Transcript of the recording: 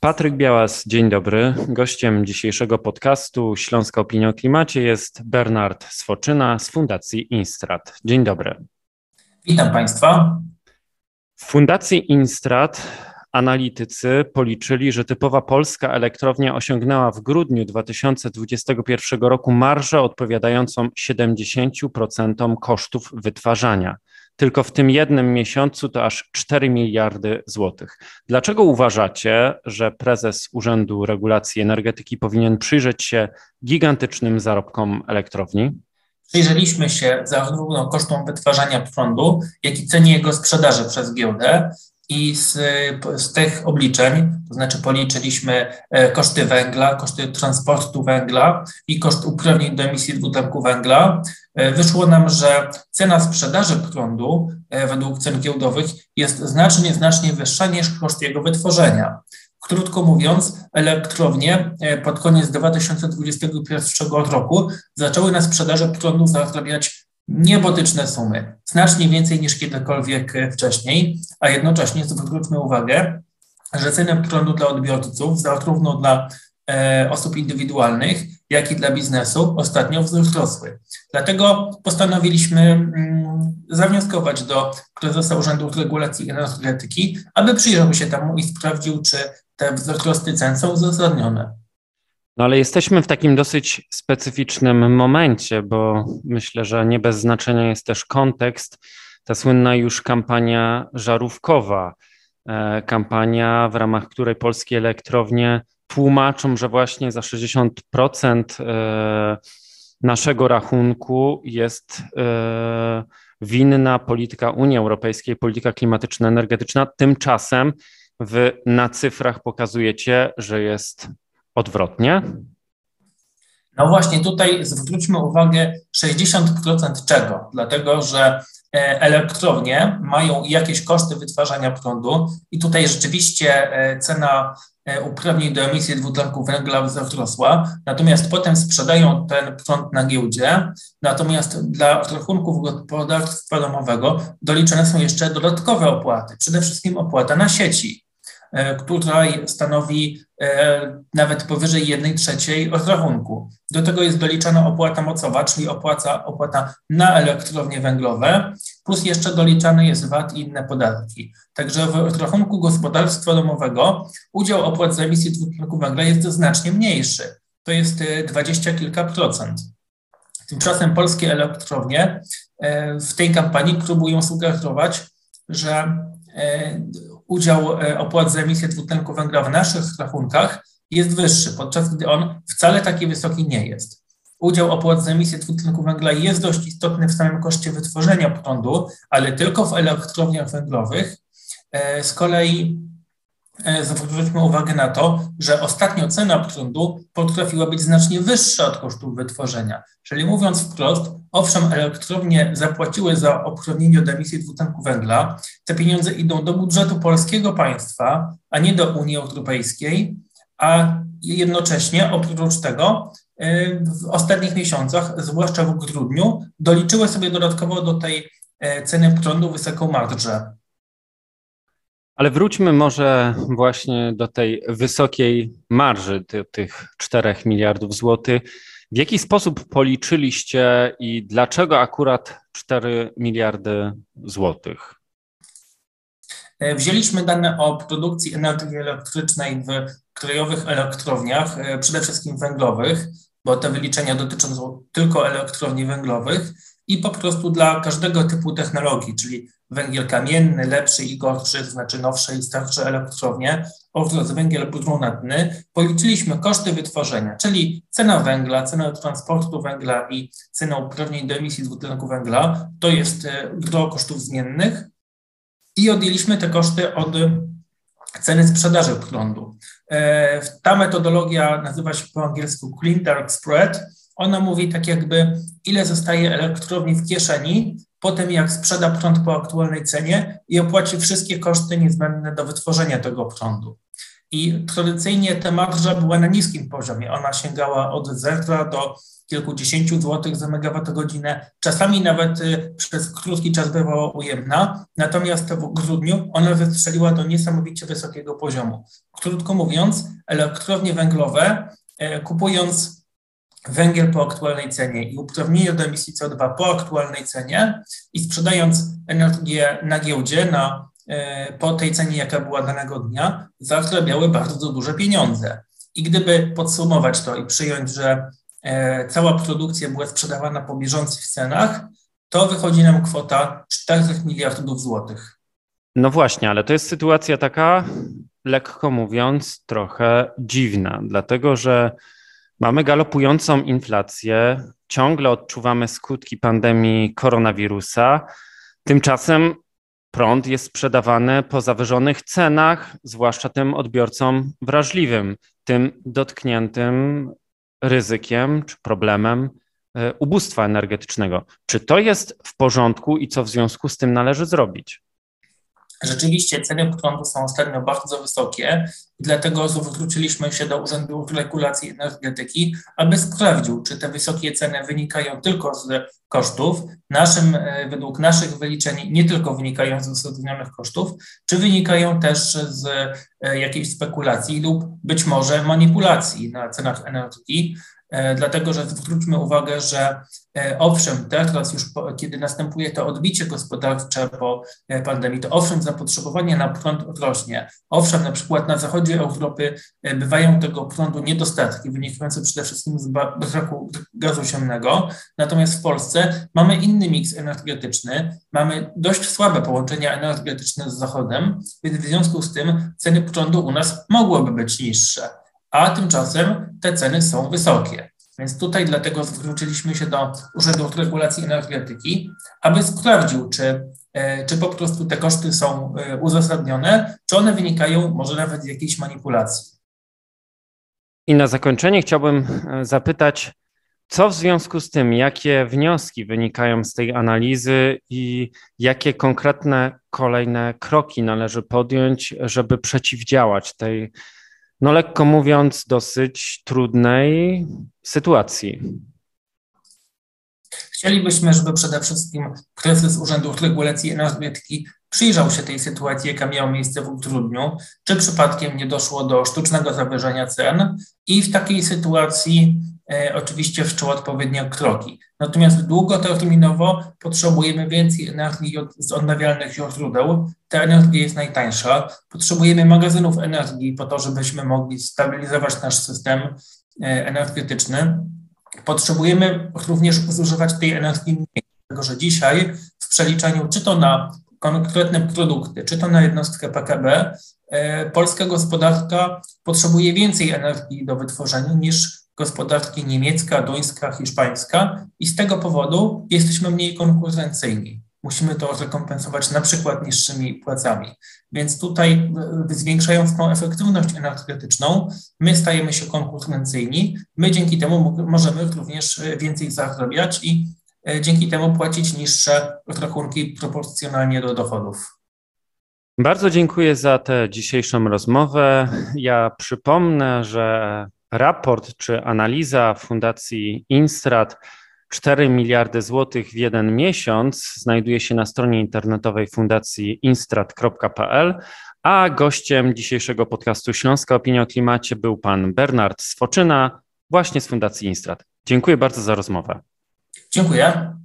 Patryk Białas, dzień dobry. Gościem dzisiejszego podcastu Śląska Opinia o Klimacie jest Bernard Swoczyna z Fundacji Instrat. Dzień dobry. Witam Państwa. W Fundacji Instrat analitycy policzyli, że typowa polska elektrownia osiągnęła w grudniu 2021 roku marżę odpowiadającą 70% kosztów wytwarzania. Tylko w tym jednym miesiącu to aż 4 miliardy złotych. Dlaczego uważacie, że prezes Urzędu Regulacji Energetyki powinien przyjrzeć się gigantycznym zarobkom elektrowni? Przyjrzeliśmy się zarówno kosztom wytwarzania prądu, jak i cenie jego sprzedaży przez giełdę i z, z, tych obliczeń, to znaczy policzyliśmy e, koszty węgla, koszty transportu węgla i koszt uprawnień do emisji dwutlenku węgla, e, wyszło nam, że cena sprzedaży prądu e, według cen giełdowych jest znacznie, znacznie wyższa niż koszt jego wytworzenia. Krótko mówiąc, elektrownie pod koniec 2021 roku zaczęły na sprzedaży prądu zarabiać niebotyczne sumy, znacznie więcej niż kiedykolwiek wcześniej, a jednocześnie zwróćmy uwagę, że ceny prądu dla odbiorców, zarówno dla e, osób indywidualnych, jak i dla biznesu ostatnio wzrosły. Dlatego postanowiliśmy mm, zawnioskować do prezesa Urzędu Regulacji Energetyki, aby przyjrzał się temu i sprawdził, czy te wzrosty cen są uzasadnione. No ale jesteśmy w takim dosyć specyficznym momencie, bo myślę, że nie bez znaczenia jest też kontekst, ta słynna już kampania żarówkowa, e, kampania, w ramach której polskie elektrownie tłumaczą, że właśnie za 60% e, naszego rachunku jest e, winna polityka Unii Europejskiej, polityka klimatyczno-energetyczna. Tymczasem wy na cyfrach pokazujecie, że jest odwrotnie? No właśnie tutaj zwróćmy uwagę 60% czego? Dlatego, że e, elektrownie mają jakieś koszty wytwarzania prądu i tutaj rzeczywiście e, cena e, uprawnień do emisji dwutlenku węgla wzrosła, natomiast potem sprzedają ten prąd na giełdzie, natomiast dla rachunków gospodarstwa domowego doliczone są jeszcze dodatkowe opłaty, przede wszystkim opłata na sieci. E, która stanowi e, nawet powyżej 1 trzeciej rachunku. Do tego jest doliczana opłata mocowa, czyli opłata, opłata na elektrownie węglowe, plus jeszcze doliczany jest VAT i inne podatki. Także w rachunku gospodarstwa domowego udział opłat za emisję dwutlenku węgla jest znacznie mniejszy. To jest e, dwadzieścia kilka procent. Tymczasem polskie elektrownie w tej kampanii próbują sugerować, że udział e, opłat za emisję dwutlenku węgla w naszych rachunkach jest wyższy, podczas gdy on wcale taki wysoki nie jest. Udział opłat za emisję dwutlenku węgla jest dość istotny w samym koszcie wytworzenia prądu, ale tylko w elektrowniach węglowych. E, z kolei zwróćmy uwagę na to, że ostatnio cena prądu potrafiła być znacznie wyższa od kosztów wytworzenia. Czyli mówiąc wprost, owszem, elektrownie zapłaciły za uprawnienie do emisji dwutlenku węgla, te pieniądze idą do budżetu polskiego państwa, a nie do Unii Europejskiej, a jednocześnie oprócz tego e, w ostatnich miesiącach, zwłaszcza w grudniu, doliczyły sobie dodatkowo do tej e, ceny prądu wysoką marżę. Ale wróćmy może właśnie do tej wysokiej marży, tych 4 miliardów złotych. W jaki sposób policzyliście i dlaczego akurat 4 miliardy złotych? E, wzięliśmy dane o produkcji energii elektrycznej w krajowych elektrowniach, e, przede wszystkim węglowych, bo te wyliczenia dotyczą tylko elektrowni węglowych i po prostu dla każdego typu technologii, czyli węgiel kamienny, lepszy i gorszy, to znaczy nowsze i starsze elektrownie oraz węgiel brunatny, policzyliśmy koszty wytworzenia, czyli cena węgla, cena transportu węgla i cena uprawnień do emisji dwutlenku węgla, to jest e, gro kosztów zmiennych i odjęliśmy te koszty od ceny sprzedaży prądu. E, ta metodologia nazywa się po angielsku Clean Dark Spread. Ona mówi tak jakby, ile zostaje elektrowni w kieszeni po tym, jak sprzeda prąd po aktualnej cenie i opłaci wszystkie koszty niezbędne do wytworzenia tego prądu. i tradycyjnie ta marża była na niskim poziomie. Ona sięgała od zera do kilkudziesięciu złotych za megawattogodzinę, czasami nawet y, przez krótki czas bywała ujemna, natomiast w grudniu ona wystrzeliła do niesamowicie wysokiego poziomu. Krótko mówiąc, elektrownie węglowe, e, kupując węgiel po aktualnej cenie i uprawnienie do emisji CO2 po aktualnej cenie i sprzedając energię na giełdzie na, e, po tej cenie, jaka była danego dnia, zarabiały bardzo duże pieniądze. I gdyby podsumować to i przyjąć, że E, cała produkcja była sprzedawana po bieżących cenach, to wychodzi nam kwota 4 miliardów złotych. No właśnie, ale to jest sytuacja taka, lekko mówiąc, trochę dziwna, dlatego że mamy galopującą inflację, ciągle odczuwamy skutki pandemii koronawirusa. Tymczasem prąd jest sprzedawany po zawyżonych cenach, zwłaszcza tym odbiorcom wrażliwym, tym dotkniętym ryzykiem czy problemem e, ubóstwa energetycznego. Czy to jest w porządku i co w związku z tym należy zrobić? Rzeczywiście ceny prądu są ostatnio bardzo wysokie dlatego zwróciliśmy się do Urzędu Regulacji Energetyki, aby sprawdził, czy te wysokie ceny wynikają tylko z kosztów, naszym, e, według naszych wyliczeń nie tylko wynikają z uzasadnionych kosztów, czy wynikają też z e, jakiejś spekulacji lub być może manipulacji na cenach energii, dlatego że zwróćmy uwagę, że e, owszem, teraz już po, kiedy następuje to odbicie gospodarcze po e, pandemii, to owszem, zapotrzebowanie na prąd rośnie. Owszem, na przykład na zachodzie Europy bywają tego prądu niedostatki, wynikające przede wszystkim z braku gazu ziemnego, natomiast w Polsce mamy inny miks energetyczny, mamy dość słabe połączenia energetyczne z Zachodem, więc w związku z tym ceny prądu u nas mogłyby być niższe a tymczasem te ceny są wysokie. Więc tutaj dlatego zwróciliśmy się do Urzędu Regulacji Energetyki, aby sprawdził, czy, e, czy po prostu te koszty są e, uzasadnione, czy one wynikają może nawet z jakiejś manipulacji. I na zakończenie chciałbym e, zapytać, co w związku z tym, jakie wnioski wynikają z tej analizy i jakie konkretne kolejne kroki należy podjąć, żeby przeciwdziałać tej no lekko mówiąc, dosyć trudnej sytuacji. Chcielibyśmy, żeby przede wszystkim kryzys Urzędu Regulacji Energetyki przyjrzał się tej sytuacji, jaka miała miejsce w grudniu, czy przypadkiem nie doszło do sztucznego zawyżenia cen i w takiej sytuacji e, oczywiście wszczął odpowiednie kroki. Natomiast długoterminowo potrzebujemy więcej energii od, z odnawialnych źródeł. Ta energia jest najtańsza. Potrzebujemy magazynów energii po to, żebyśmy mogli stabilizować nasz system e, energetyczny. Potrzebujemy również zużywać tej energii mniej, dlatego że dzisiaj w przeliczaniu czy to na konkretne produkty, czy to na jednostkę PKB, e, polska gospodarka potrzebuje więcej energii do wytworzenia niż gospodarki niemiecka, duńska, hiszpańska i z tego powodu jesteśmy mniej konkurencyjni. Musimy to rekompensować na przykład niższymi płacami. Więc tutaj zwiększając tą efektywność energetyczną, my stajemy się konkurencyjni. My dzięki temu możemy również więcej zarabiać i e, dzięki temu płacić niższe rachunki proporcjonalnie do dochodów. Bardzo dziękuję za tę dzisiejszą rozmowę. Ja przypomnę, że raport czy analiza Fundacji Instrat 4 miliardy złotych w jeden miesiąc znajduje się na stronie internetowej fundacji instrat.pl, a gościem dzisiejszego podcastu Śląska Opinia o Klimacie był pan Bernard Swoczyna, właśnie z Fundacji Instrat. Dziękuję bardzo za rozmowę. Dziękuję.